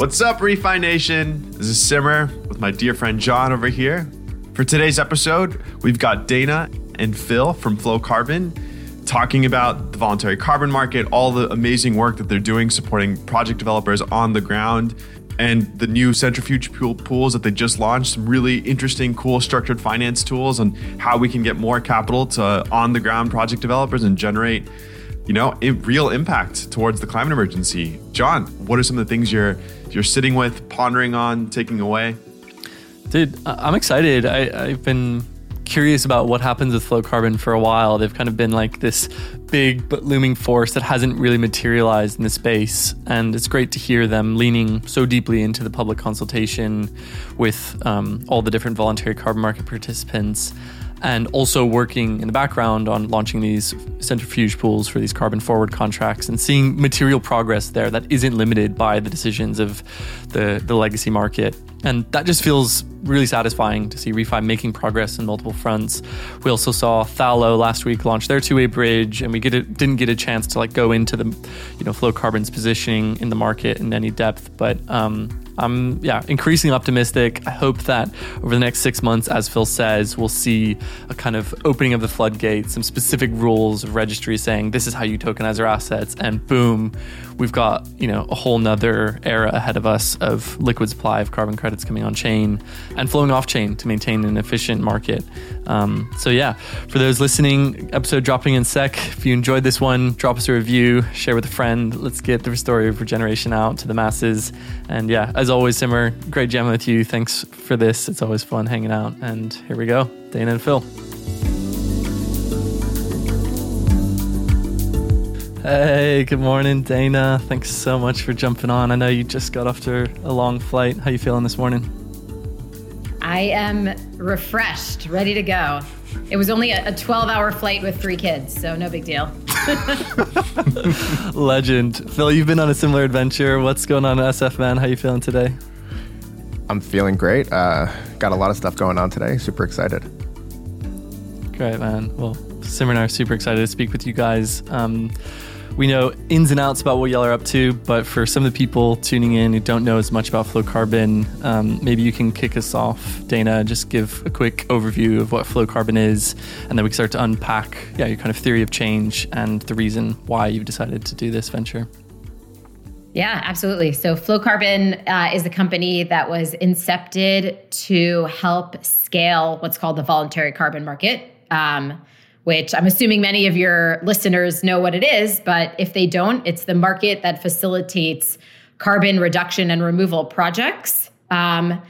What's up, Refi Nation? This is Simar with my dear friend John over here. For today's episode, we've got Dana and Phil from Flowcarbon talking about the voluntary carbon market, all the amazing work that they're doing supporting project developers on the ground, and the new centrifuge pool pools that they just launched. Some really interesting, cool structured finance tools on how we can get more capital to on the ground project developers and generate you know, real impact towards the climate emergency. John, what are some of the things you're you're sitting with, pondering on, taking away? Dude, I'm excited. I, I've been curious about what happens with Flowcarbon for a while. They've kind of been like this big but looming force that hasn't really materialized in the space. And it's great to hear them leaning so deeply into the public consultation with um, all the different voluntary carbon market participants and also working in the background on launching these centrifuge pools for these carbon forward contracts and seeing material progress there that isn't limited by the decisions of the, the legacy market. And that just feels really satisfying to see Refi making progress in multiple fronts. We also saw Thallo last week launch their two-way bridge, and we a, didn't get a chance to like go into the, you know, Flowcarbon's positioning in the market in any depth. But um, I'm yeah increasingly optimistic. I hope that over the next six months, as Phil says, we'll see a kind of opening of the floodgates, some specific rules of registry saying this is how you tokenize our assets, and boom, we've got you know a whole nother era ahead of us of liquid supply of carbon credits coming on chain and flowing off chain to maintain an efficient market. Um, so yeah, for those listening, episode dropping in sec. If you enjoyed this one, drop us a review, share with a friend. Let's get the story of regeneration out to the masses. And yeah, as always, Simar, great jamming with you. Thanks for this. It's always fun hanging out. And here we go, Dana and Phil. Hey, good morning, Dana. Thanks so much for jumping on. I know you just got off after a long flight. How you feeling this morning? I am refreshed, ready to go. It was only a 12 hour flight with three kids, so no big deal. Legend. Phil, you've been on a similar adventure. What's going on at SF, man? How you feeling today? I'm feeling great. Uh, got a lot of stuff going on today. Super excited. Great, man. Well, Simar and I are super excited to speak with you guys. Um, we know ins and outs about what y'all are up to, but for some of the people tuning in who don't know as much about Flowcarbon, um, maybe you can kick us off, Dana. Just give a quick overview of what Flowcarbon is, and then we can start to unpack, yeah, your kind of theory of change and the reason why you've decided to do this venture. Yeah, absolutely. So, Flowcarbon uh, is a company that was incepted to help scale what's called the voluntary carbon market. Um, which I'm assuming many of your listeners know what it is, but if they don't, it's the market that facilitates carbon reduction and removal projects um,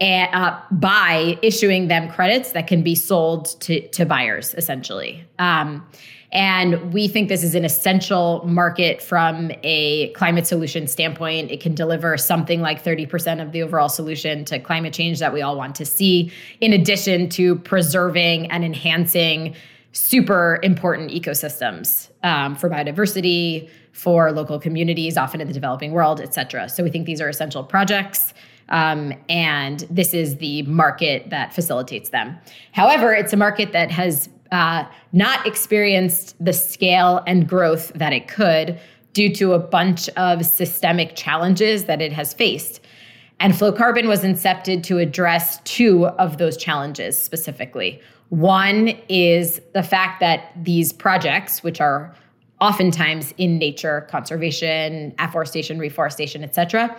and, uh, by issuing them credits that can be sold to, to buyers, essentially. Um, and we think this is an essential market from a climate solution standpoint. It can deliver something like 30% of the overall solution to climate change that we all want to see, in addition to preserving and enhancing super important ecosystems um, for biodiversity, for local communities, often in the developing world, et cetera. So we think these are essential projects. Um, and this is the market that facilitates them. However, it's a market that has uh, not experienced the scale and growth that it could due to a bunch of systemic challenges that it has faced. And Flowcarbon was incepted to address two of those challenges specifically. One is the fact that these projects, which are oftentimes in nature, conservation, afforestation, reforestation, etc.,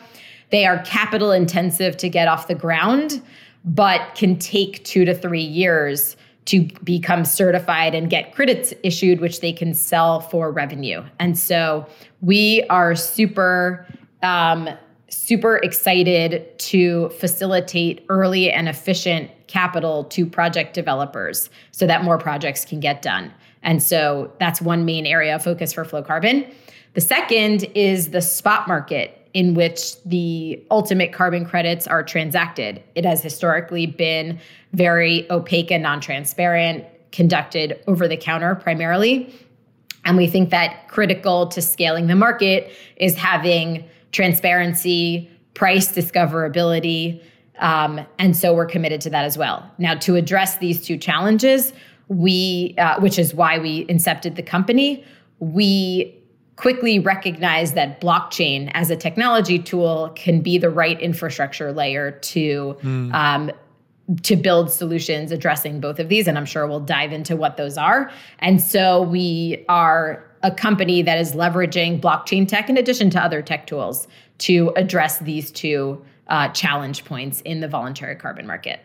they are capital intensive to get off the ground, but can take two to three years to become certified and get credits issued, which they can sell for revenue. And so we are super um, super excited to facilitate early and efficient capital to project developers so that more projects can get done. And so that's one main area of focus for Flowcarbon. The second is the spot market in which the ultimate carbon credits are transacted. It has historically been very opaque and non transparent, conducted over the counter primarily. And we think that critical to scaling the market is having transparency, price discoverability. Um, and so we're committed to that as well. Now, to address these two challenges, we, uh, which is why we incepted the company, we quickly recognized that blockchain as a technology tool can be the right infrastructure layer to mm. um, to build solutions addressing both of these and i'm sure we'll dive into what those are and so we are a company that is leveraging blockchain tech in addition to other tech tools to address these two uh, challenge points in the voluntary carbon market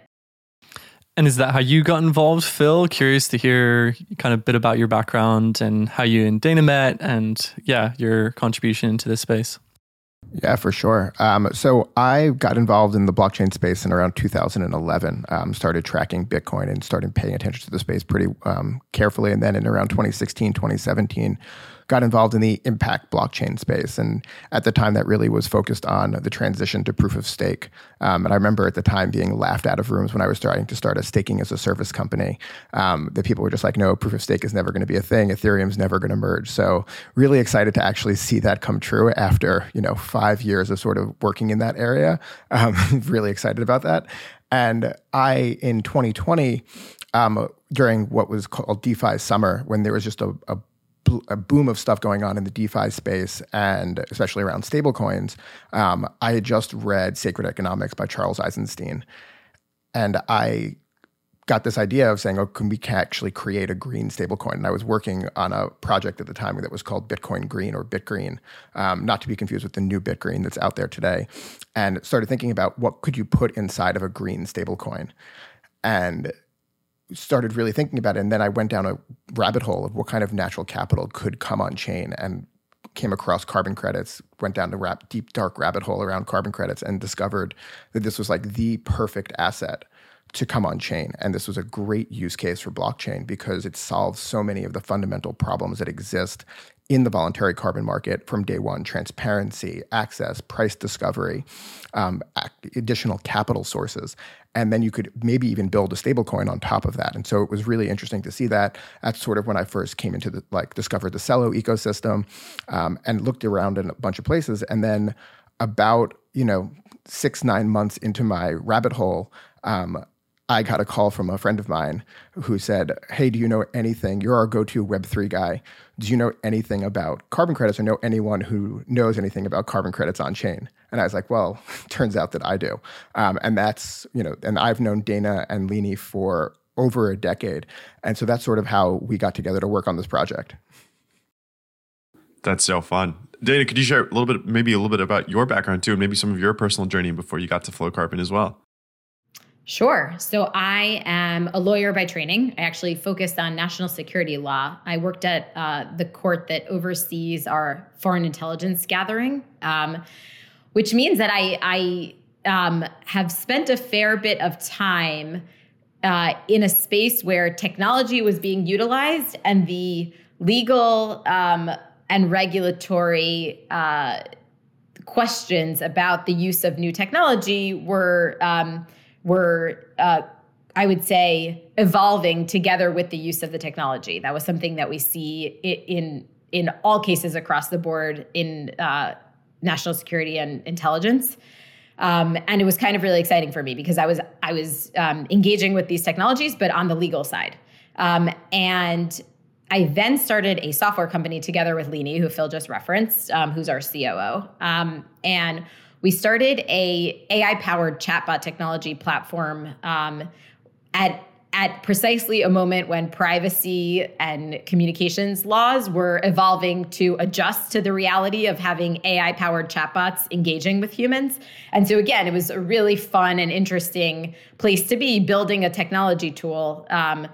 and is that how you got involved, Phil? Curious to hear kind of a bit about your background and how you and Dana met and yeah, your contribution to this space. Yeah, for sure. Um, so I got involved in the blockchain space in around 2011. Um, started tracking Bitcoin and started paying attention to the space pretty um, carefully. And then in around 2016, 2017, got involved in the impact blockchain space. And at the time, that really was focused on the transition to proof of stake. Um, and I remember at the time being laughed out of rooms when I was starting to start a staking as a service company. Um, that people were just like, no, proof of stake is never going to be a thing. Ethereum's never going to merge. So really excited to actually see that come true after you know five years of sort of working in that area. Um, really excited about that. And I in 2020 um, during what was called DeFi summer, when there was just a, a a boom of stuff going on in the DeFi space and especially around stablecoins, um, I had just read Sacred Economics by Charles Eisenstein. And I got this idea of saying, oh, can we actually create a green stablecoin? And I was working on a project at the time that was called Bitcoin Green or BitGreen, um, not to be confused with the new BitGreen that's out there today. And started thinking about what could you put inside of a green stablecoin. And started really thinking about it. And then I went down a rabbit hole of what kind of natural capital could come on chain and came across carbon credits, went down the rap, deep, dark rabbit hole around carbon credits and discovered that this was like the perfect asset to come on chain. And this was a great use case for blockchain because it solves so many of the fundamental problems that exist in the voluntary carbon market from day one transparency, access, price discovery, um, additional capital sources. And then you could maybe even build a stablecoin on top of that. And so it was really interesting to see that. That's sort of when I first came into the, like, discovered the Celo ecosystem um, and looked around in a bunch of places. And then about, you know, six, nine months into my rabbit hole, um, I got a call from a friend of mine who said, Hey, do you know anything? You're our go to Web3 guy. Do you know anything about carbon credits or know anyone who knows anything about carbon credits on chain? And I was like, Well, turns out that I do. Um, and that's, you know, and I've known Dana and Leany for over a decade. And so that's sort of how we got together to work on this project. That's so fun. Dana, could you share a little bit, maybe a little bit about your background too, and maybe some of your personal journey before you got to Flowcarbon as well? Sure. So I am a lawyer by training. I actually focused on national security law. I worked at uh, the court that oversees our foreign intelligence gathering, um, which means that I, I um, have spent a fair bit of time uh, in a space where technology was being utilized and the legal um, and regulatory uh, questions about the use of new technology were um, were, uh, I would say, evolving together with the use of the technology. That was something that we see in in all cases across the board in uh, national security and intelligence. Um, and it was kind of really exciting for me because I was I was um, engaging with these technologies, but on the legal side. Um, and I then started a software company together with Leany, who Phil just referenced, um, who's our COO. Um, and we started a AI powered chatbot technology platform um, at at precisely a moment when privacy and communications laws were evolving to adjust to the reality of having AI powered chatbots engaging with humans. And so, again, it was a really fun and interesting place to be building a technology tool um,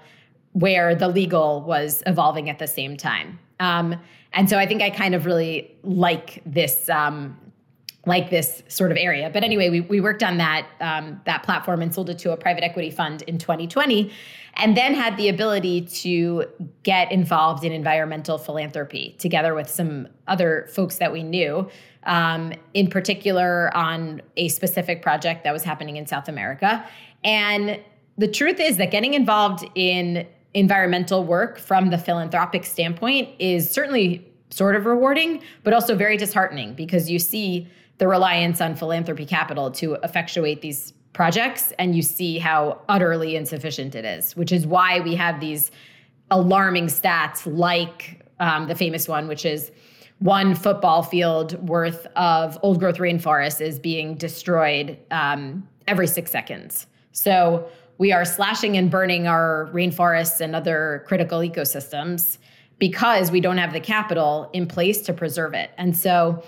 where the legal was evolving at the same time. Um, and so I think I kind of really like this um, like this sort of area. But anyway, we, we worked on that um, that platform and sold it to a private equity fund in 2020, and then had the ability to get involved in environmental philanthropy together with some other folks that we knew. Um, in particular, on a specific project that was happening in South America. And the truth is that getting involved in environmental work from the philanthropic standpoint is certainly sort of rewarding, but also very disheartening because you see the reliance on philanthropy capital to effectuate these projects and you see how utterly insufficient it is which is why we have these alarming stats like um, the famous one which is one football field worth of old growth rainforest is being destroyed um, every six seconds. So we are slashing and burning our rainforests and other critical ecosystems because we don't have the capital in place to preserve it. And so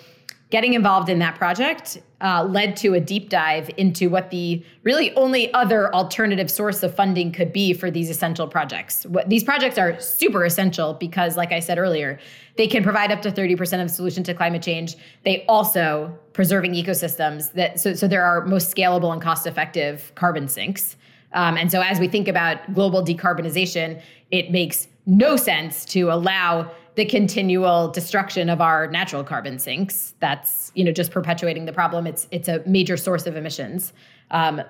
getting involved in that project uh, led to a deep dive into what the really only other alternative source of funding could be for these essential projects. What, these projects are super essential because, like I said earlier, they can provide up to 30% of solution to climate change. They also preserving ecosystems that so, so there are most scalable and cost-effective carbon sinks. Um, and so as we think about global decarbonization, it makes no sense to allow the continual destruction of our natural carbon sinks. That's you know just perpetuating the problem. It's it's a major source of emissions, um,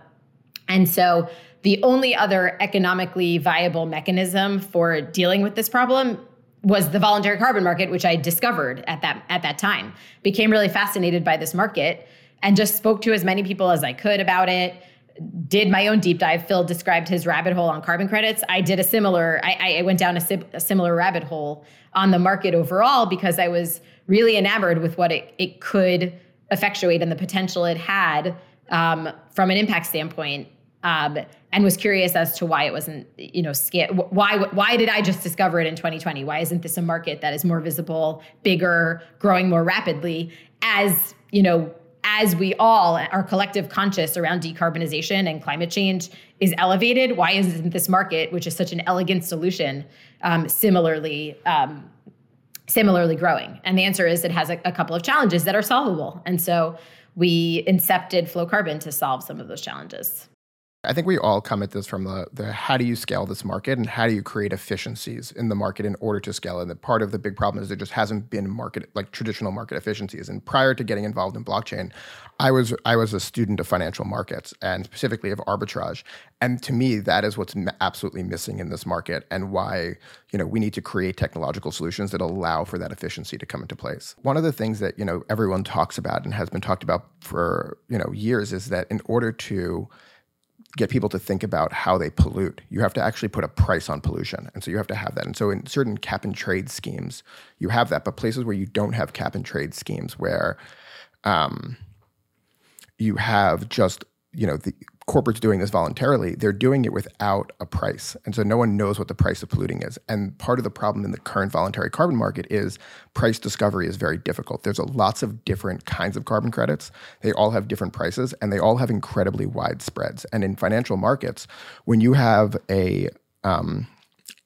and so the only other economically viable mechanism for dealing with this problem was the voluntary carbon market, which I discovered at that at that time. Became really fascinated by this market and just spoke to as many people as I could about it did my own deep dive. Phil described his rabbit hole on carbon credits. I did a similar, I, I went down a, a, similar rabbit hole on the market overall because I was really enamored with what it, it could effectuate and the potential it had um, from an impact standpoint. Um, and was curious as to why it wasn't, you know, scale. Why why did I just discover it in 2020? Why isn't this a market that is more visible, bigger, growing more rapidly? As you know, as we all, our collective conscious around decarbonization and climate change is elevated, why isn't this market, which is such an elegant solution, um, similarly um, similarly growing? And the answer is it has a, a couple of challenges that are solvable. And so we incepted Flowcarbon to solve some of those challenges. I think we all come at this from the, the how do you scale this market and how do you create efficiencies in the market in order to scale. And part of the big problem is there just hasn't been market like traditional market efficiencies. And prior to getting involved in blockchain, I was I was a student of financial markets and specifically of arbitrage. And to me, that is what's absolutely missing in this market and why you know we need to create technological solutions that allow for that efficiency to come into place. One of the things that you know everyone talks about and has been talked about for you know years is that in order to get people to think about how they pollute. You have to actually put a price on pollution. And so you have to have that. And so in certain cap and trade schemes, you have that. But places where you don't have cap and trade schemes, where um, you have just, you know, the corporates doing this voluntarily, they're doing it without a price. And so no one knows what the price of polluting is. And part of the problem in the current voluntary carbon market is price discovery is very difficult. There's lots of different kinds of carbon credits. They all have different prices and they all have incredibly wide spreads. And in financial markets, when you have a um,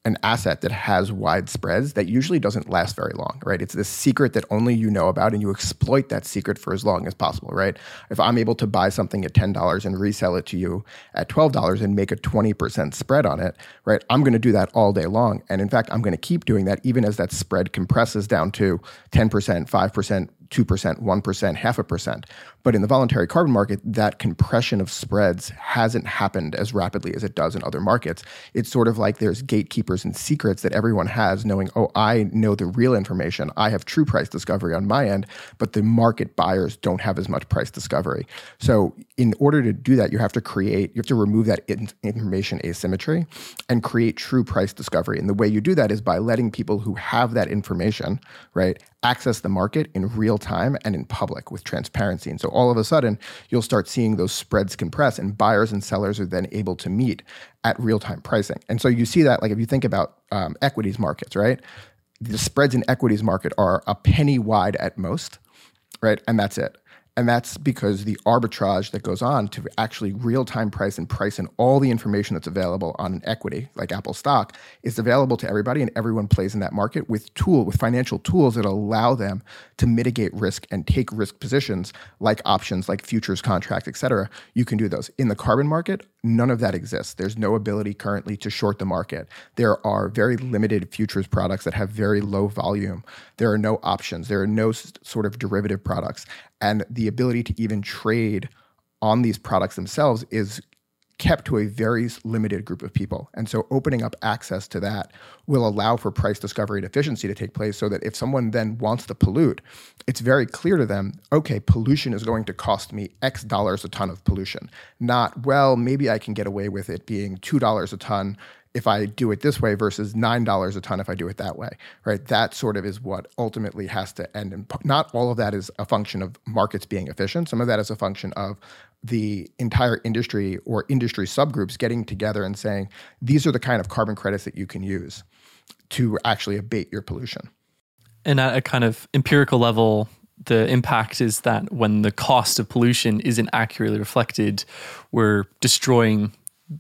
an asset that has wide spreads that usually doesn't last very long, right? It's this secret that only you know about and you exploit that secret for as long as possible, right? If I'm able to buy something at $10 and resell it to you at $12 and make a 20% spread on it, right? I'm going to do that all day long. And in fact, I'm going to keep doing that even as that spread compresses down to 10%, 5%, 2%, 1%, half a percent. But in the voluntary carbon market, that compression of spreads hasn't happened as rapidly as it does in other markets. It's sort of like there's gatekeepers and secrets that everyone has, knowing, oh, I know the real information. I have true price discovery on my end, but the market buyers don't have as much price discovery. So, in order to do that, you have to create, you have to remove that in- information asymmetry and create true price discovery. And the way you do that is by letting people who have that information, right, access the market in real time and in public with transparency. And so all of a sudden, you'll start seeing those spreads compress, and buyers and sellers are then able to meet at real time pricing. And so you see that, like if you think about um, equities markets, right? The spreads in equities market are a penny wide at most, right? And that's it. And that's because the arbitrage that goes on to actually real time price and price and all the information that's available on an equity like Apple stock is available to everybody and everyone plays in that market with tool with financial tools that allow them to mitigate risk and take risk positions like options, like futures contracts, et cetera. You can do those. In the carbon market, none of that exists. There's no ability currently to short the market. There are very limited futures products that have very low volume. There are no options. There are no sort of derivative products and the ability to even trade on these products themselves is kept to a very limited group of people. And so opening up access to that will allow for price discovery and efficiency to take place so that if someone then wants to pollute, it's very clear to them, okay, pollution is going to cost me X dollars a ton of pollution. Not, well, maybe I can get away with it being $2 a ton if I do it this way versus $9 a ton if I do it that way, right? That sort of is what ultimately has to end. And not all of that is a function of markets being efficient. Some of that is a function of the entire industry or industry subgroups getting together and saying, these are the kind of carbon credits that you can use to actually abate your pollution. And at a kind of empirical level, the impact is that when the cost of pollution isn't accurately reflected, we're destroying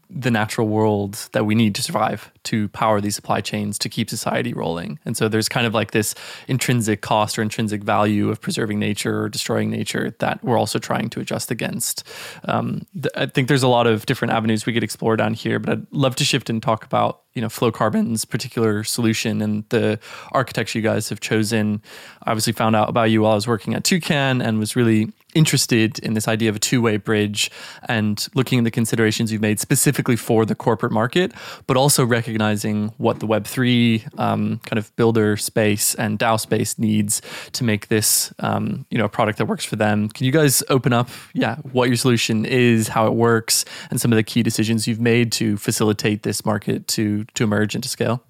the natural world that we need to survive to power these supply chains to keep society rolling. And so there's kind of like this intrinsic cost or intrinsic value of preserving nature or destroying nature that we're also trying to adjust against. Um, th- I think there's a lot of different avenues we could explore down here, but I'd love to shift and talk about you know Flowcarbon's particular solution and the architecture you guys have chosen I obviously found out about you while i was working at toucan and was really interested in this idea of a two-way bridge and looking at the considerations you've made specifically for the corporate market but also recognizing what the web3 um, kind of builder space and dao space needs to make this um, you know a product that works for them can you guys open up yeah what your solution is how it works and some of the key decisions you've made to facilitate this market to to emerge and to scale?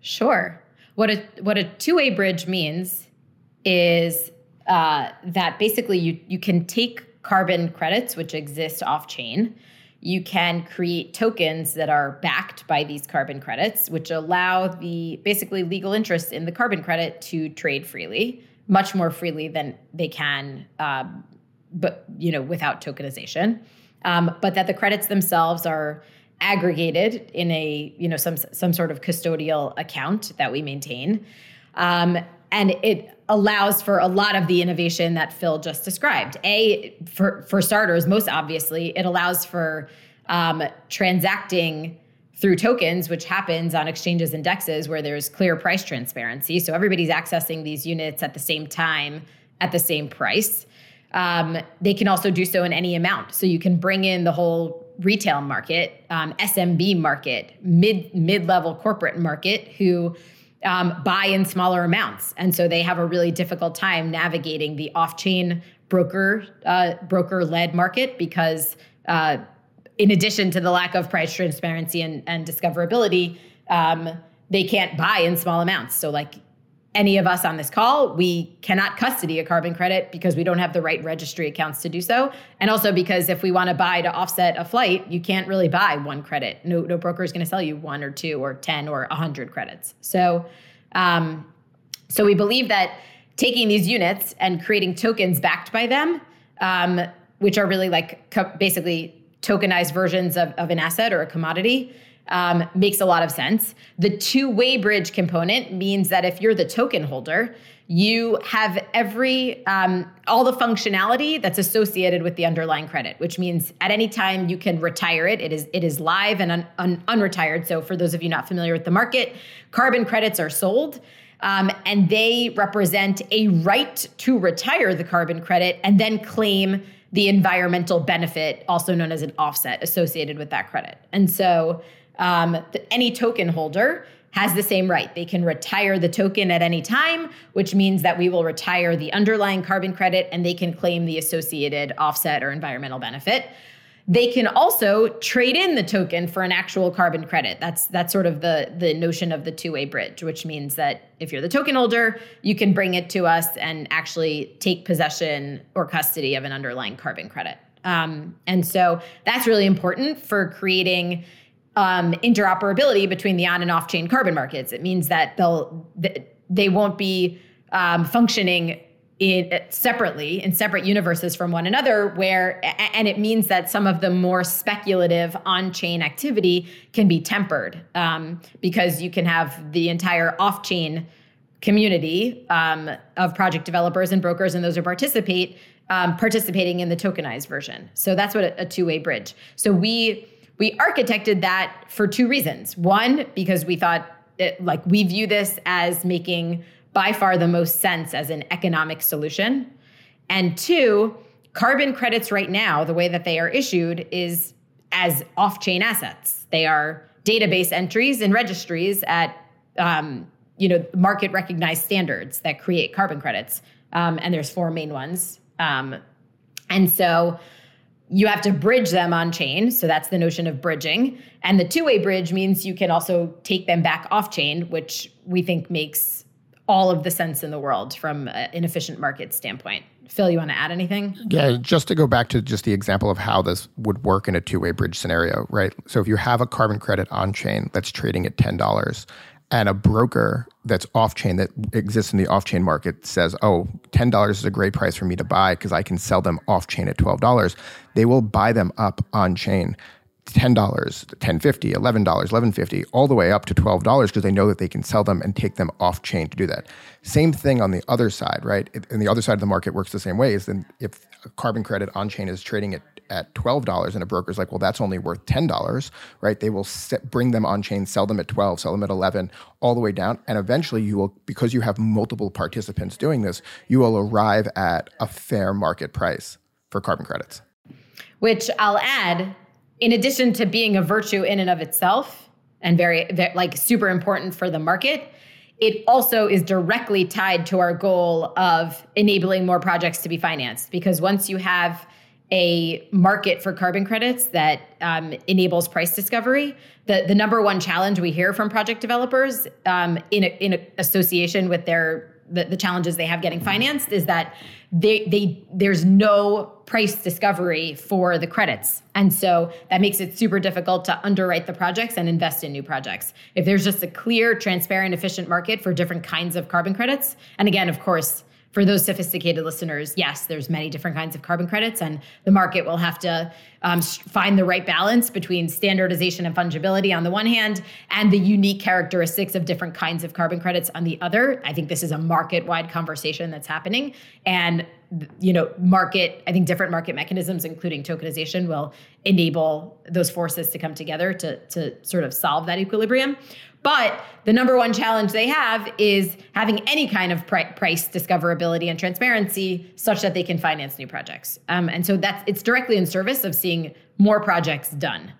Sure. What a what a two way bridge means is uh, that basically you you can take carbon credits which exist off chain. You can create tokens that are backed by these carbon credits, which allow the basically legal interest in the carbon credit to trade freely, much more freely than they can, um, but you know, without tokenization. Um, but that the credits themselves are aggregated in a you know some some sort of custodial account that we maintain um, and it allows for a lot of the innovation that phil just described. A for for starters most obviously it allows for um, transacting through tokens which happens on exchanges and dexes where there's clear price transparency. So everybody's accessing these units at the same time at the same price. Um, they can also do so in any amount. So you can bring in the whole retail market, um, SMB market, mid mid level corporate market who um, buy in smaller amounts, and so they have a really difficult time navigating the off chain broker uh, broker led market because. Uh, in addition to the lack of price transparency and, and discoverability, um, they can't buy in small amounts. So, like any of us on this call, we cannot custody a carbon credit because we don't have the right registry accounts to do so. And also because if we want to buy to offset a flight, you can't really buy one credit. No, no broker is going to sell you one or two or 10 or 100 credits. So, um, so we believe that taking these units and creating tokens backed by them, um, which are really like co- basically tokenized versions of, of an asset or a commodity, um, makes a lot of sense. The two way bridge component means that if you're the token holder, you have every um, all the functionality that's associated with the underlying credit, which means at any time you can retire it. It is it is live and un, un, unretired. So for those of you not familiar with the market, carbon credits are sold. Um, and they represent a right to retire the carbon credit and then claim the environmental benefit, also known as an offset, associated with that credit. And so um, any token holder has the same right. They can retire the token at any time, which means that we will retire the underlying carbon credit and they can claim the associated offset or environmental benefit. They can also trade in the token for an actual carbon credit. That's that's sort of the the notion of the two-way bridge, which means that if you're the token holder, you can bring it to us and actually take possession or custody of an underlying carbon credit. Um, and so that's really important for creating um, interoperability between the on and off chain carbon markets. It means that they'll they won't be um, functioning in separately in separate universes from one another where and it means that some of the more speculative on-chain activity can be tempered um, because you can have the entire off-chain community um, of project developers and brokers and those who participate um, participating in the tokenized version so that's what a, a two-way bridge so we we architected that for two reasons. One, because we thought it, like we view this as making by far the most sense as an economic solution. And two, carbon credits right now, the way that they are issued is as off chain assets. They are database entries and registries at um, you know market recognized standards that create carbon credits. Um, and there's four main ones. Um, and so you have to bridge them on chain. So that's the notion of bridging. And the two way bridge means you can also take them back off chain, which we think makes all of the sense in the world from an efficient market standpoint. Phil, you want to add anything? Yeah, just to go back to just the example of how this would work in a two way bridge scenario, right? So if you have a carbon credit on chain that's trading at $10 and a broker that's off chain that exists in the off chain market says, oh, $10 is a great price for me to buy because I can sell them off chain at $12, they will buy them up on chain. $10, $10.50, $11, $11.50, all the way up to $12 because they know that they can sell them and take them off chain to do that. Same thing on the other side, right? And the other side of the market works the same way. Is then if carbon credit on chain is trading at at $12 and a broker's like, well, that's only worth $10, right? They will set, bring them on chain, sell them at 12, sell them at 11, all the way down. And eventually you will, because you have multiple participants doing this, you will arrive at a fair market price for carbon credits. Which I'll add, in addition to being a virtue in and of itself and very, very like super important for the market, it also is directly tied to our goal of enabling more projects to be financed because once you have a market for carbon credits that um, enables price discovery. The, the number one challenge we hear from project developers um, in, a, in a association with their the, the, challenges they have getting financed is that they, they there's no price discovery for the credits and so that makes it super difficult to underwrite the projects and invest in new projects if there's just a clear transparent efficient market for different kinds of carbon credits and again of course for those sophisticated listeners, yes, there's many different kinds of carbon credits, and the market will have to um, find the right balance between standardization and fungibility on the one hand, and the unique characteristics of different kinds of carbon credits on the other. I think this is a market-wide conversation that's happening, and you know, market. I think different market mechanisms, including tokenization, will enable those forces to come together to to sort of solve that equilibrium. But the number one challenge they have is having any kind of price discoverability and transparency such that they can finance new projects. Um, and so that's it's directly in service of seeing more projects done.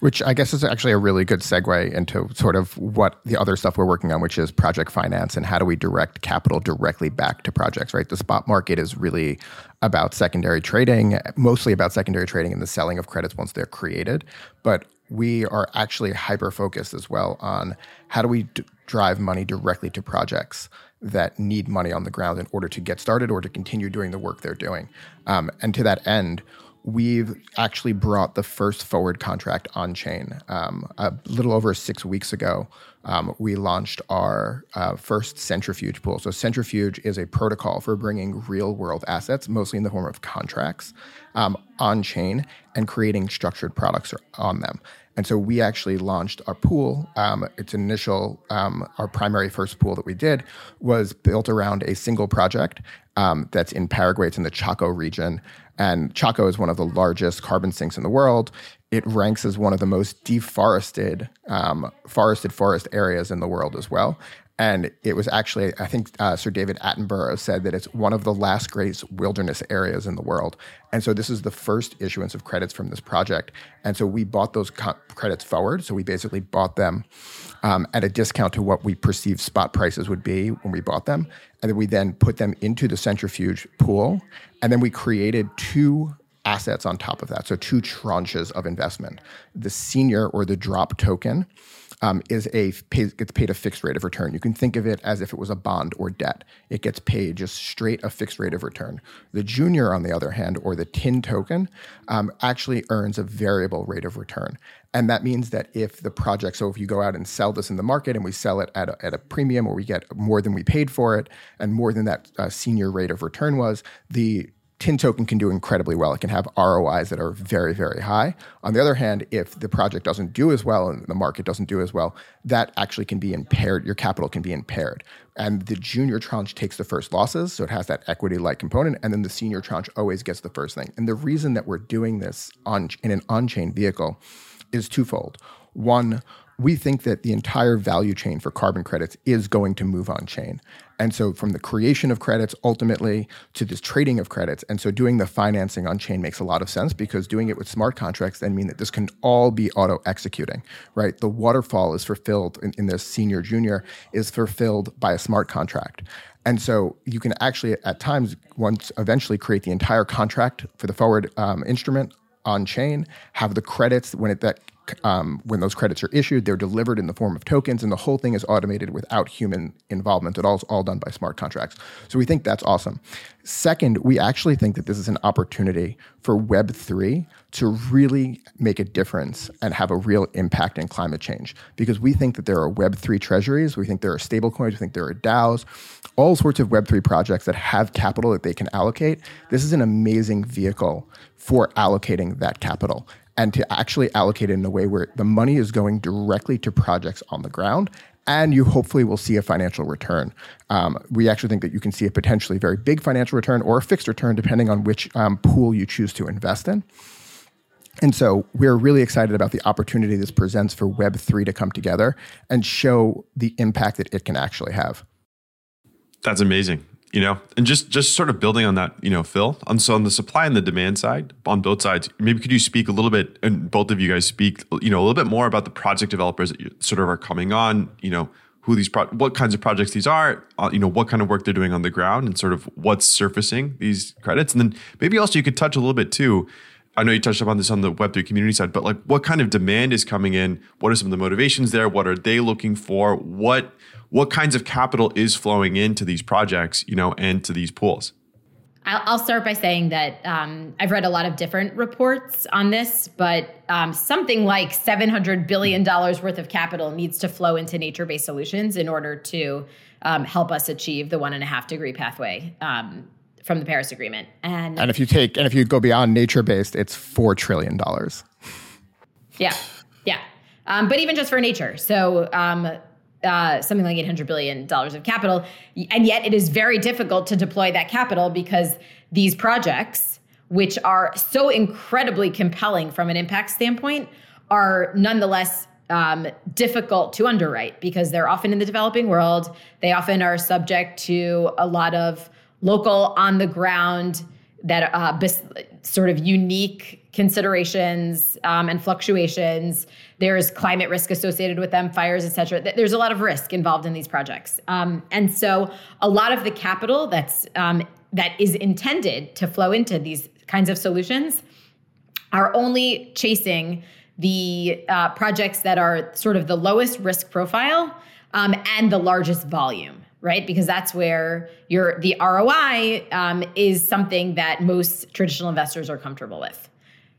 Which I guess is actually a really good segue into sort of what the other stuff we're working on, which is project finance and how do we direct capital directly back to projects, right? The spot market is really about secondary trading, mostly about secondary trading and the selling of credits once they're created. But we are actually hyper focused as well on how do we d- drive money directly to projects that need money on the ground in order to get started or to continue doing the work they're doing. Um, and to that end, we've actually brought the first forward contract on chain. Um, a little over six weeks ago, um, we launched our uh, first centrifuge pool. So, centrifuge is a protocol for bringing real world assets, mostly in the form of contracts, um, on chain and creating structured products on them. And so we actually launched our pool. Um, its initial, um, our primary first pool that we did was built around a single project um, that's in Paraguay. It's in the Chaco region. And Chaco is one of the largest carbon sinks in the world. It ranks as one of the most deforested, um, forested forest areas in the world as well. And it was actually, I think uh, Sir David Attenborough said that it's one of the last great wilderness areas in the world. And so this is the first issuance of credits from this project. And so we bought those co- credits forward. So we basically bought them um, at a discount to what we perceived spot prices would be when we bought them. And then we then put them into the centrifuge pool. And then we created two assets on top of that. So two tranches of investment. The senior or the drop token um, is a pay, gets paid a fixed rate of return. You can think of it as if it was a bond or debt. It gets paid just straight a fixed rate of return. The junior, on the other hand, or the tin token, um, actually earns a variable rate of return. And that means that if the project, so if you go out and sell this in the market and we sell it at a, at a premium or we get more than we paid for it and more than that uh, senior rate of return was, the Tin Token can do incredibly well. It can have ROIs that are very, very high. On the other hand, if the project doesn't do as well and the market doesn't do as well, that actually can be impaired. Your capital can be impaired. And the junior tranche takes the first losses, so it has that equity like component, and then the senior tranche always gets the first thing. And the reason that we're doing this on in an on chain vehicle is twofold. One, we think that the entire value chain for carbon credits is going to move on chain. And so, from the creation of credits ultimately to this trading of credits, and so doing the financing on chain makes a lot of sense because doing it with smart contracts then mean that this can all be auto executing, right? The waterfall is fulfilled in, in this senior junior is fulfilled by a smart contract. And so you can actually, at times, once eventually create the entire contract for the forward um, instrument on chain, have the credits when it that um, when those credits are issued, they're delivered in the form of tokens, and the whole thing is automated without human involvement. It all It's all done by smart contracts. So we think that's awesome. Second, we actually think that this is an opportunity for Web three to really make a difference and have a real impact in climate change. Because we think that there are Web three treasuries, we think there are stablecoins, we think there are DAOs, all sorts of Web three projects that have capital that they can allocate. This is an amazing vehicle for allocating that capital and to actually allocate it in a way where the money is going directly to projects on the ground and you hopefully will see a financial return. Um, we actually think that you can see a potentially very big financial return or a fixed return depending on which um, pool you choose to invest in. And so we're really excited about the opportunity this presents for Web3 to come together and show the impact that it can actually have. That's amazing you know and just just sort of building on that you know phil on so on the supply and the demand side on both sides maybe could you speak a little bit and both of you guys speak you know a little bit more about the project developers that you sort of are coming on you know who these pro- what kinds of projects these are uh, you know what kind of work they're doing on the ground and sort of what's surfacing these credits. And then maybe also you could touch a little bit too I know you touched upon this on the Web3 community side, but like what kind of demand is coming in? What are some of the motivations there? What are they looking for? What what kinds of capital is flowing into these projects, you know, and to these pools? I'll start by saying that um, I've read a lot of different reports on this, but um, something like $700 billion worth of capital needs to flow into nature based solutions in order to um, help us achieve the one and a half degree pathway um, from the Paris Agreement. And, and if you take, and if you go beyond nature based, it's $4 trillion. Yeah. Yeah. Um, but even just for nature. So, um, uh, something like $800 billion of capital. And yet it is very difficult to deploy that capital because these projects, which are so incredibly compelling from an impact standpoint, are nonetheless um, difficult to underwrite because they're often in the developing world. They often are subject to a lot of local, on the ground, that uh, bis- sort of unique considerations um, and fluctuations. There's climate risk associated with them, fires, et cetera. There's a lot of risk involved in these projects, um, and so a lot of the capital that's um, that is intended to flow into these kinds of solutions are only chasing the uh, projects that are sort of the lowest risk profile um, and the largest volume right? Because that's where your the ROI um, is something that most traditional investors are comfortable with.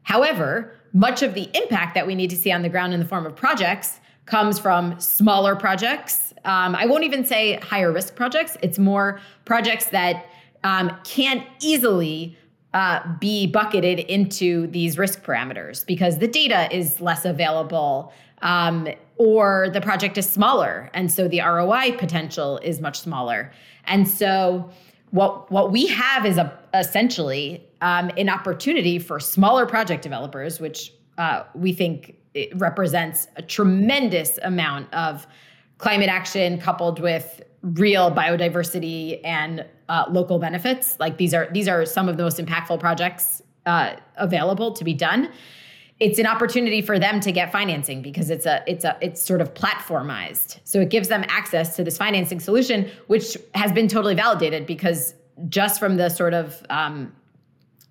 However, much of the impact that we need to see on the ground in the form of projects comes from smaller projects. Um, I won't even say higher risk projects. It's more projects that um, can't easily uh, be bucketed into these risk parameters because the data is less available um, or the project is smaller and so the roi potential is much smaller. And so what what we have is a essentially um, an opportunity for smaller project developers which uh, we think represents a tremendous amount of climate action coupled with real biodiversity and uh, local benefits. Like these are these are some of the most impactful projects uh, available to be done it's an opportunity for them to get financing because it's a it's a it's sort of platformized. So it gives them access to this financing solution which has been totally validated because just from the sort of um,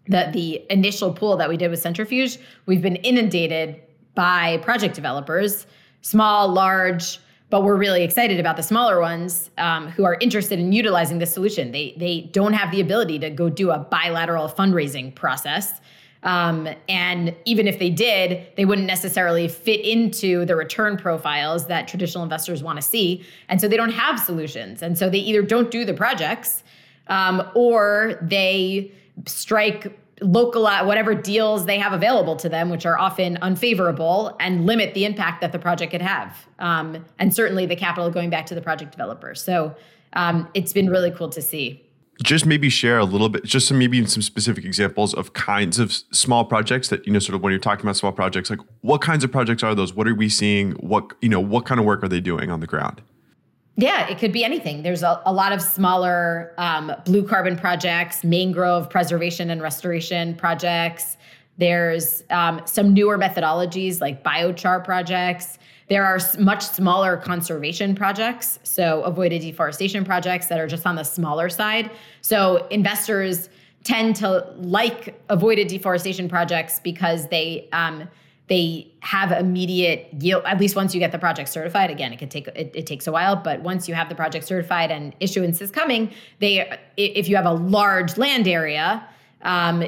the the initial pool that we did with centrifuge we've been inundated by project developers small large but we're really excited about the smaller ones um, who are interested in utilizing this solution. They they don't have the ability to go do a bilateral fundraising process um, and even if they did, they wouldn't necessarily fit into the return profiles that traditional investors want to see. And so they don't have solutions. And so they either don't do the projects um, or they strike local whatever deals they have available to them, which are often unfavorable and limit the impact that the project could have. Um, and certainly the capital going back to the project developer. So um, it's been really cool to see. Just maybe share a little bit, just some maybe some specific examples of kinds of small projects that you know, sort of when you're talking about small projects, like what kinds of projects are those? What are we seeing? What you know, what kind of work are they doing on the ground? Yeah, it could be anything. There's a, a lot of smaller um, blue carbon projects, mangrove preservation and restoration projects. There's um, some newer methodologies like biochar projects. There are much smaller conservation projects, so avoided deforestation projects that are just on the smaller side. So investors tend to like avoided deforestation projects because they um, they have immediate yield at least once you get the project certified again it could take it, it, takes a while but once you have the project certified and issuance is coming they if you have a large land area um,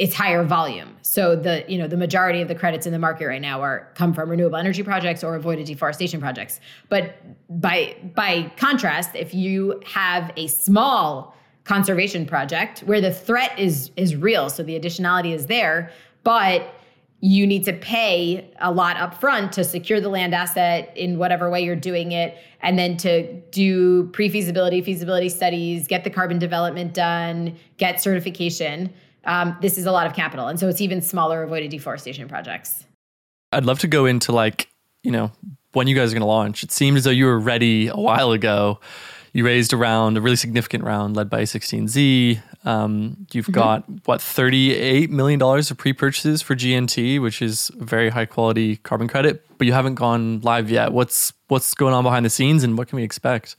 it's higher volume. So the you know the majority of the credits in the market right now are come from renewable energy projects or avoided deforestation projects. But by by contrast if you have a small conservation project where the threat is is real so the additionality is there but you need to pay a lot up front to secure the land asset in whatever way you're doing it and then to do pre-feasibility feasibility studies get the carbon development done get certification um, this is a lot of capital and so it's even smaller avoided deforestation projects i'd love to go into like you know when you guys are going to launch it seemed as though you were ready a while ago you raised a round, a really significant round led by a16z. Um, you've mm-hmm. got what $38 million of pre-purchases for GNT, which is very high quality carbon credit, but you haven't gone live yet. What's what's going on behind the scenes and what can we expect?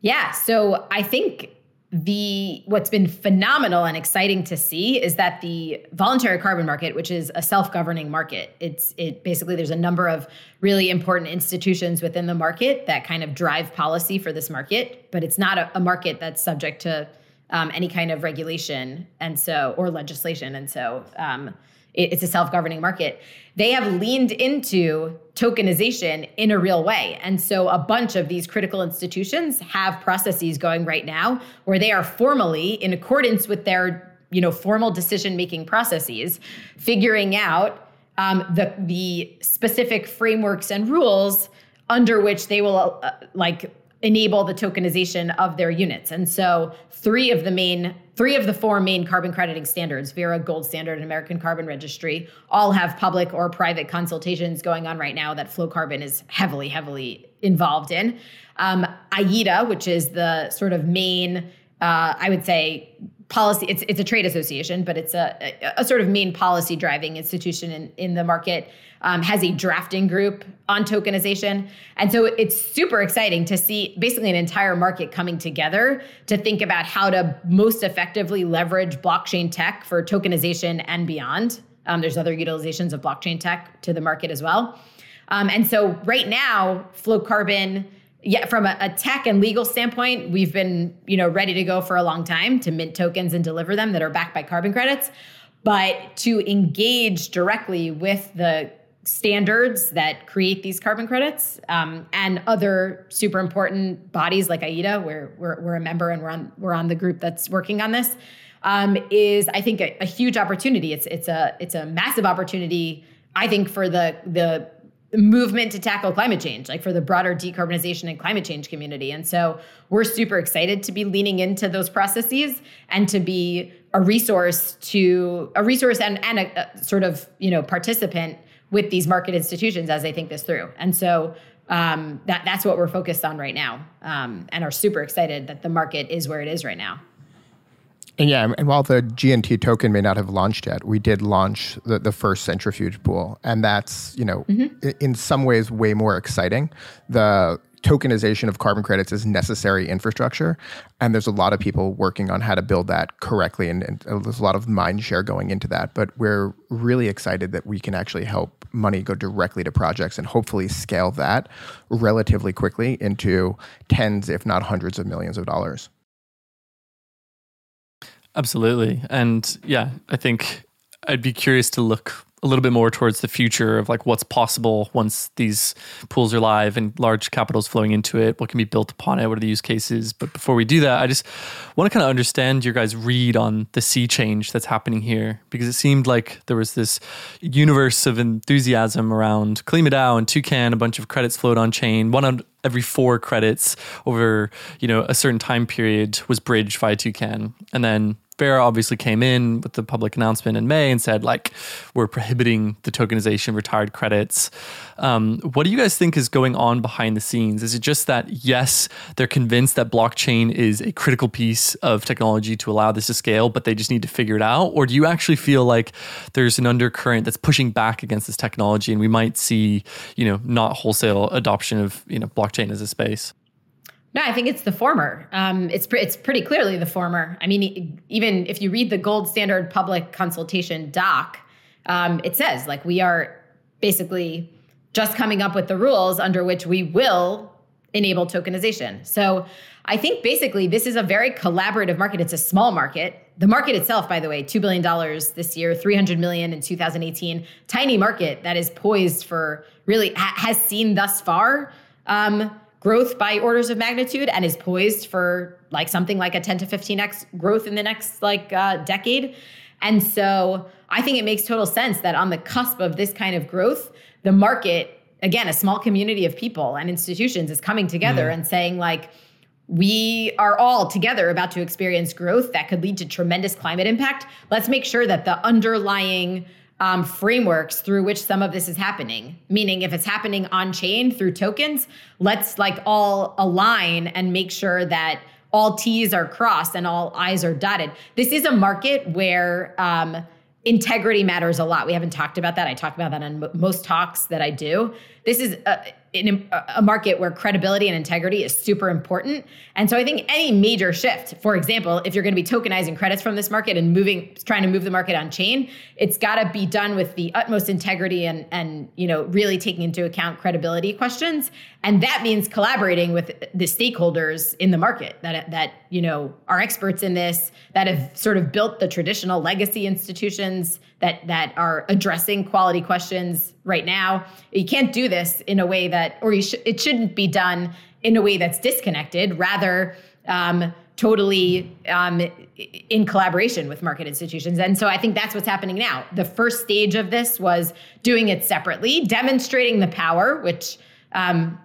Yeah, so I think the what's been phenomenal and exciting to see is that the voluntary carbon market which is a self-governing market it's it basically there's a number of really important institutions within the market that kind of drive policy for this market but it's not a, a market that's subject to um, any kind of regulation and so or legislation and so um, it's a self-governing market they have leaned into tokenization in a real way and so a bunch of these critical institutions have processes going right now where they are formally in accordance with their you know formal decision making processes figuring out um, the the specific frameworks and rules under which they will uh, like enable the tokenization of their units. And so three of the main three of the four main carbon crediting standards, Verra, Gold Standard, and American Carbon Registry, all have public or private consultations going on right now that Flowcarbon is heavily, heavily involved in. Um, IETA, which is the sort of main, uh, I would say, policy it's it's a trade association but it's a, a, a, sort of main policy driving institution in, in the market um, has a drafting group on tokenization. And so it's super exciting to see basically an entire market coming together to think about how to most effectively leverage blockchain tech for tokenization and beyond. Um, there's other utilizations of blockchain tech to the market as well. Um, and so right now Flowcarbon yeah, from a, a, tech and legal standpoint, we've been, you know, ready to go for a long time to mint tokens and deliver them that are backed by carbon credits. But to engage directly with the standards that create these carbon credits um, and other super important bodies like IETA, where we're, we're a member and we're on we're on the group that's working on this, um, is I think a, a huge opportunity. It's it's a it's a massive opportunity. I think for the the movement to tackle climate change, like for the broader decarbonization and climate change community. And so we're super excited to be leaning into those processes and to be a resource to a resource and, and a, a sort of, you know, participant with these market institutions as they think this through. And so um, that that's what we're focused on right now, um, and are super excited that the market is where it is right now. And yeah, and while the GNT token may not have launched yet, we did launch the, the first centrifuge pool. And that's, you know, mm-hmm. in some ways way more exciting. The tokenization of carbon credits is necessary infrastructure. And there's a lot of people working on how to build that correctly. And, and there's a lot of mind share going into that. But we're really excited that we can actually help money go directly to projects and hopefully scale that relatively quickly into tens, if not hundreds of millions of dollars. Absolutely. And yeah, I think I'd be curious to look a little bit more towards the future of like what's possible once these pools are live and large capitals flowing into it. What can be built upon it? What are the use cases? But before we do that, I just want to kind of understand your guys' read on the sea change that's happening here because it seemed like there was this universe of enthusiasm around KlimaDAO and Toucan. A bunch of credits flowed on chain. One on every four credits over you know a certain time period was bridged via Toucan, and then Verra obviously came in with the public announcement in May and said, like, we're prohibiting the tokenization of retired credits. Um, what do you guys think is going on behind the scenes? Is it just that, yes, they're convinced that blockchain is a critical piece of technology to allow this to scale, but they just need to figure it out? Or do you actually feel like there's an undercurrent that's pushing back against this technology and we might see, you know, not wholesale adoption of, you know, blockchain as a space? No, I think it's the former. Um, it's pre- it's pretty clearly the former. I mean, even if you read the gold standard public consultation doc, um, it says like we are basically just coming up with the rules under which we will enable tokenization. So I think basically this is a very collaborative market. It's a small market. The market itself, by the way, $2 billion this year, 300 million in 2018, tiny market that is poised for really ha- has seen thus far um, growth by orders of magnitude and is poised for like something like a 10 to 15x growth in the next like uh, decade. And so I think it makes total sense that on the cusp of this kind of growth, the market, again, a small community of people and institutions is coming together mm. and saying, like, we are all together about to experience growth that could lead to tremendous climate impact. Let's make sure that the underlying um, frameworks through which some of this is happening. Meaning, if it's happening on chain through tokens, let's like all align and make sure that all T's are crossed and all I's are dotted. This is a market where um, integrity matters a lot. We haven't talked about that. I talk about that on most talks that I do. This is a, in a market where credibility and integrity is super important. And so I think any major shift, for example, if you're going to be tokenizing credits from this market and moving, trying to move the market on chain, it's got to be done with the utmost integrity and, and, you know, really taking into account credibility questions. And that means collaborating with the stakeholders in the market that, that, you know, are experts in this, that have sort of built the traditional legacy institutions that, that are addressing quality questions right now. You can't do this in a way that, or sh- it shouldn't be done in a way that's disconnected. Rather, um, totally um, in collaboration with market institutions. And so I think that's what's happening now. The first stage of this was doing it separately, demonstrating the power, which um,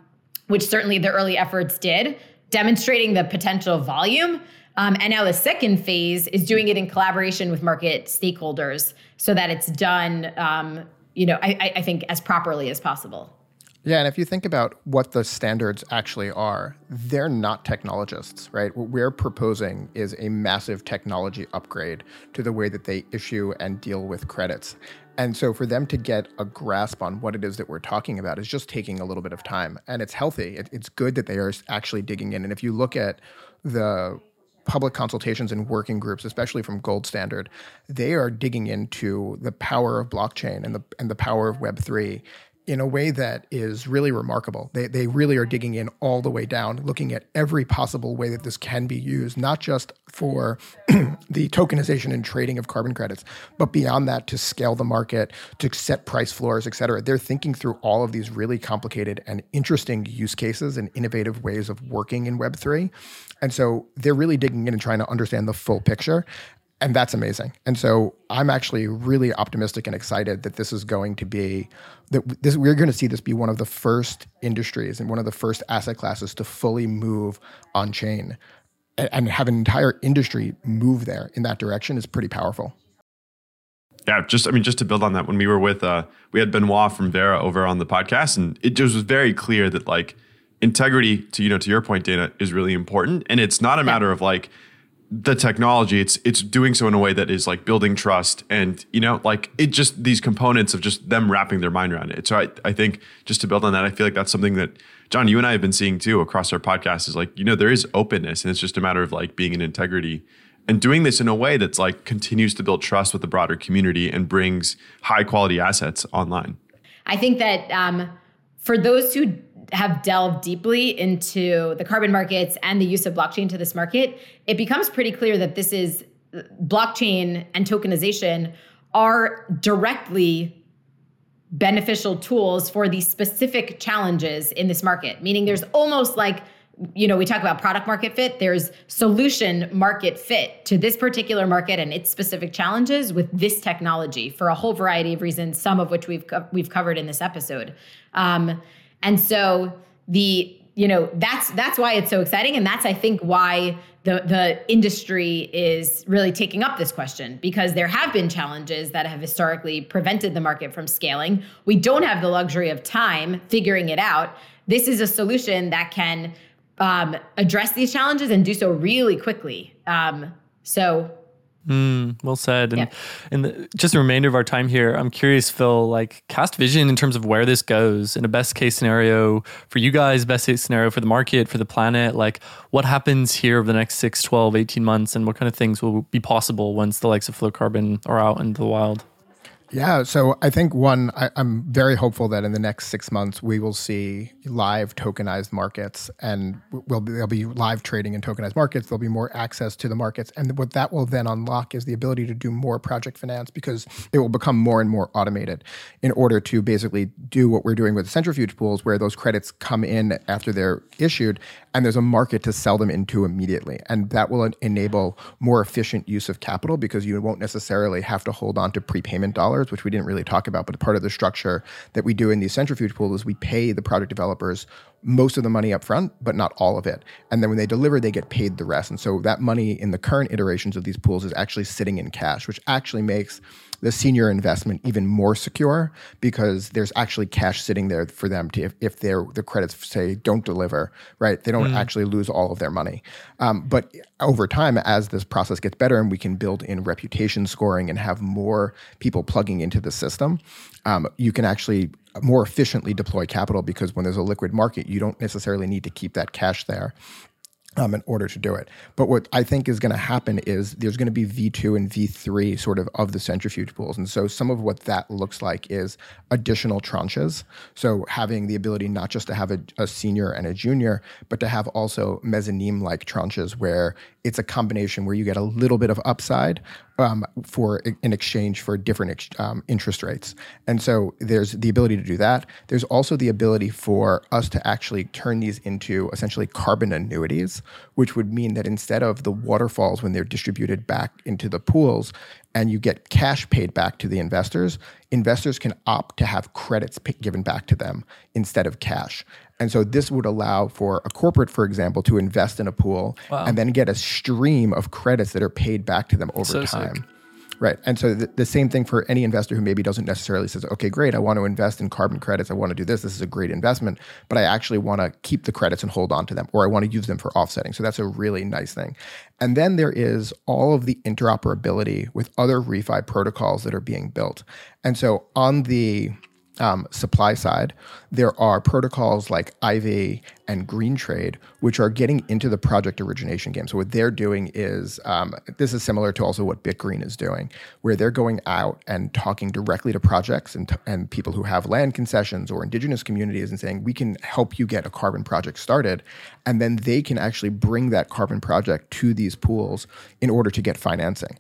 which certainly the early efforts did, demonstrating the potential volume. Um, and now the second phase is doing it in collaboration with market stakeholders so that it's done um, you know, I, I think as properly as possible. Yeah, and if you think about what the standards actually are, they're not technologists, right? What we're proposing is a massive technology upgrade to the way that they issue and deal with credits. And so for them to get a grasp on what it is that we're talking about is just taking a little bit of time. And it's healthy. It, it's good that they are actually digging in. And if you look at the public consultations and working groups, especially from Gold Standard, they are digging into the power of blockchain and the and the power of Web three in a way that is really remarkable. They, they really are digging in all the way down, looking at every possible way that this can be used, not just for the tokenization and trading of carbon credits, but beyond that to scale the market, to set price floors, et cetera. They're thinking through all of these really complicated and interesting use cases and innovative ways of working in Web3. And so they're really digging in and trying to understand the full picture and that's amazing. And so I'm actually really optimistic and excited that this is going to be that this we're going to see this be one of the first industries and one of the first asset classes to fully move on chain and, and have an entire industry move there in that direction is pretty powerful. Yeah, just I mean, just to build on that, when we were with uh, we had Benoit from Verra over on the podcast, and it just was very clear that like integrity to you know to your point, Dana, is really important, and it's not a matter of like the technology it's it's doing so in a way that is like building trust and you know like it just these components of just them wrapping their mind around it. So i, I think just to build on that i feel like that's something that john you and i have been seeing too across our podcast is like you know there is openness and it's just a matter of like being in integrity and doing this in a way that's like continues to build trust with the broader community and brings high quality assets online. I think that um, for those who have delved deeply into the carbon markets and the use of blockchain to this market, it becomes pretty clear that this is blockchain and tokenization are directly beneficial tools for the specific challenges in this market. Meaning, there's almost like you know, we talk about product market fit. There's solution market fit to this particular market and its specific challenges with this technology for a whole variety of reasons, some of which we've co- we've covered in this episode. Um, and so the you know that's that's why it's so exciting, and that's I think why the the industry is really taking up this question because there have been challenges that have historically prevented the market from scaling. We don't have the luxury of time figuring it out. This is a solution that can um, address these challenges and do so really quickly. Um, so Mm, well said. And, yeah. and the, just a remainder of our time here, I'm curious, Phil, like cast vision in terms of where this goes in a best case scenario for you guys, best case scenario for the market, for the planet. Like what happens here over the next 6, 12, 18 months and what kind of things will be possible once the likes of Flowcarbon are out into the wild? Yeah, so I think one, I, am very hopeful that in the next six months we will see live tokenized markets, and will there'll be live trading in tokenized markets. There'll be more access to the markets, and what that will then unlock is the ability to do more project finance because it will become more and more automated in order to basically do what we're doing with centrifuge pools, where those credits come in after they're issued, and there's a market to sell them into immediately, and that will enable more efficient use of capital because you won't necessarily have to hold on to prepayment dollars dollars, which we didn't really talk about, but part of the structure that we do in these centrifuge pools is we pay the product developers most of the money up front, but not all of it. And then when they deliver, they get paid the rest. And so that money in the current iterations of these pools is actually sitting in cash, which actually makes the senior investment even more secure because there's actually cash sitting there for them to if, if their the credits say don't deliver right they don't mm. actually lose all of their money um, but over time as this process gets better and we can build in reputation scoring and have more people plugging into the system um, you can actually more efficiently deploy capital because when there's a liquid market you don't necessarily need to keep that cash there um, in order to do it. But what I think is going to happen is there's going to be V2 and V3 sort of of the centrifuge pools. And so some of what that looks like is additional tranches. So having the ability not just to have a, a senior and a junior, but to have also mezzanine like tranches where it's a combination where you get a little bit of upside um, for in exchange for different ex- um, interest rates. And so there's the ability to do that. There's also the ability for us to actually turn these into essentially carbon annuities, which would mean that instead of the waterfalls when they're distributed back into the pools, and you get cash paid back to the investors, investors can opt to have credits given back to them instead of cash. And so this would allow for a corporate, for example, to invest in a pool wow. and then get a stream of credits that are paid back to them over so time. Sick. Right. And so the, the, same thing for any investor who maybe doesn't necessarily says, okay, great, I want to invest in carbon credits. I want to do this. This is a great investment, but I actually want to keep the credits and hold on to them, or I want to use them for offsetting. So that's a really nice thing. And then there is all of the interoperability with other refi protocols that are being built. And so on the um, supply side, there are protocols like Ivy and Green Trade, which are getting into the project origination game. So what they're doing is um, this is similar to also what BitGreen is doing, where they're going out and talking directly to projects and, t- and people who have land concessions or indigenous communities and saying, we can help you get a carbon project started. And then they can actually bring that carbon project to these pools in order to get financing.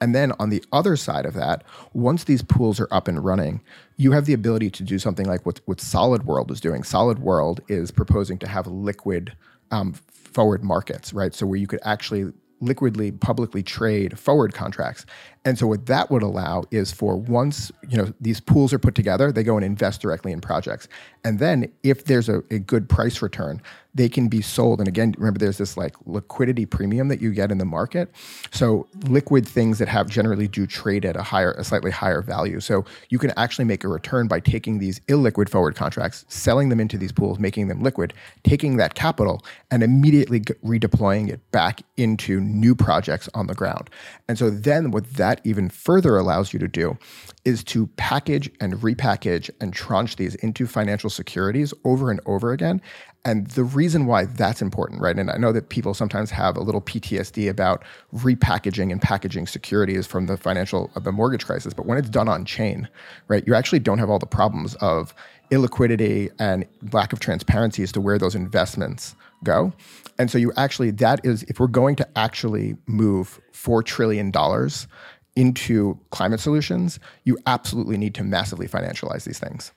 And then on the other side of that, once these pools are up and running, you have the ability to do something like what, what Solid World is doing. Solid World is proposing to have liquid um, forward markets, right? So where you could actually liquidly publicly trade forward contracts. And so what that would allow is for once, you know, these pools are put together, they go and invest directly in projects. And then if there's a, a good price return, they can be sold. And again, remember there's this like liquidity premium that you get in the market. So liquid things that have generally do trade at a higher, a slightly higher value. So you can actually make a return by taking these illiquid forward contracts, selling them into these pools, making them liquid, taking that capital and immediately redeploying it back into new projects on the ground. And so then what that even further allows you to do is to package and repackage and tranche these into financial securities over and over again. And the reason why that's important, right? And I know that people sometimes have a little PTSD about repackaging and packaging securities from the financial, of the mortgage crisis. But when it's done on chain, right, you actually don't have all the problems of illiquidity and lack of transparency as to where those investments go. And so you actually, that is, if we're going to actually move $4 trillion into climate solutions, you absolutely need to massively financialize these things.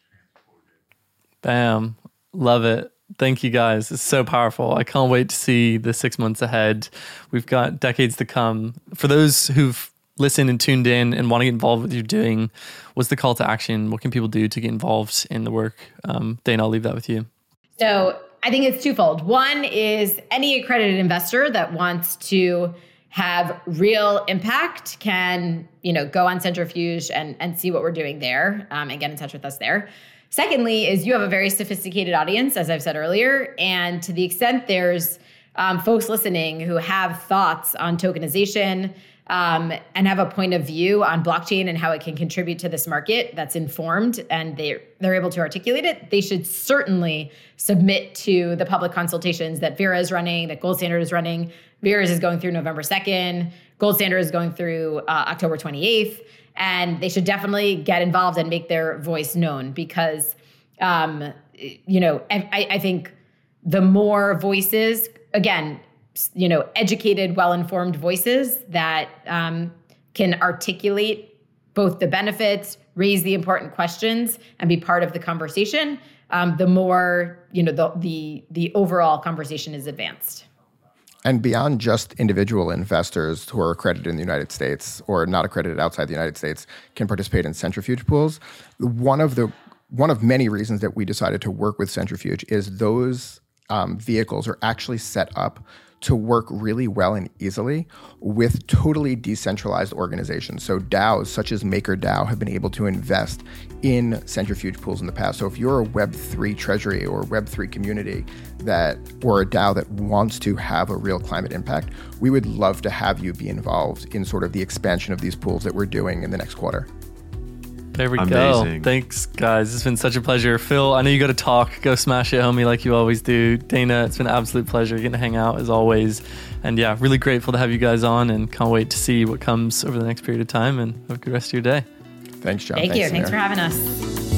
Bam. Love it. Thank you guys. It's so powerful. I can't wait to see the six months ahead. We've got decades to come. For those who've listened and tuned in and want to get involved with what you're doing, what's the call to action? What can people do to get involved in the work? Um, Dana, I'll leave that with you. So I think it's twofold. One is any accredited investor that wants to have real impact can you know go on centrifuge and and see what we're doing there um, and get in touch with us there secondly is you have a very sophisticated audience as i've said earlier and to the extent there's um, folks listening who have thoughts on tokenization um, and have a point of view on blockchain and how it can contribute to this market that's informed and they they're able to articulate it, they should certainly submit to the public consultations that Verra is running, that Gold Standard is running. Verra's is going through November 2nd. Gold Standard is going through uh, October 28th. And they should definitely get involved and make their voice known because, um, you know, I, I think the more voices, again, you know, educated, well-informed voices that um, can articulate both the benefits, raise the important questions, and be part of the conversation, um, the more you know the, the the overall conversation is advanced. And beyond just individual investors who are accredited in the United States or not accredited outside the United States can participate in centrifuge pools. One of the one of many reasons that we decided to work with centrifuge is those um, vehicles are actually set up to work really well and easily with totally decentralized organizations. So DAOs such as MakerDAO have been able to invest in centrifuge pools in the past. So if you're a Web3 treasury or Web3 community that or a DAO that wants to have a real climate impact, we would love to have you be involved in sort of the expansion of these pools that we're doing in the next quarter. There we Amazing. go. Thanks, guys. It's been such a pleasure. Phil, I know you got to talk. Go smash it, homie, like you always do. Dana, it's been an absolute pleasure getting to hang out as always. And yeah, really grateful to have you guys on and can't wait to see what comes over the next period of time. And have a good rest of your day. Thanks, John. Thank Thanks, you. Thanks for having us.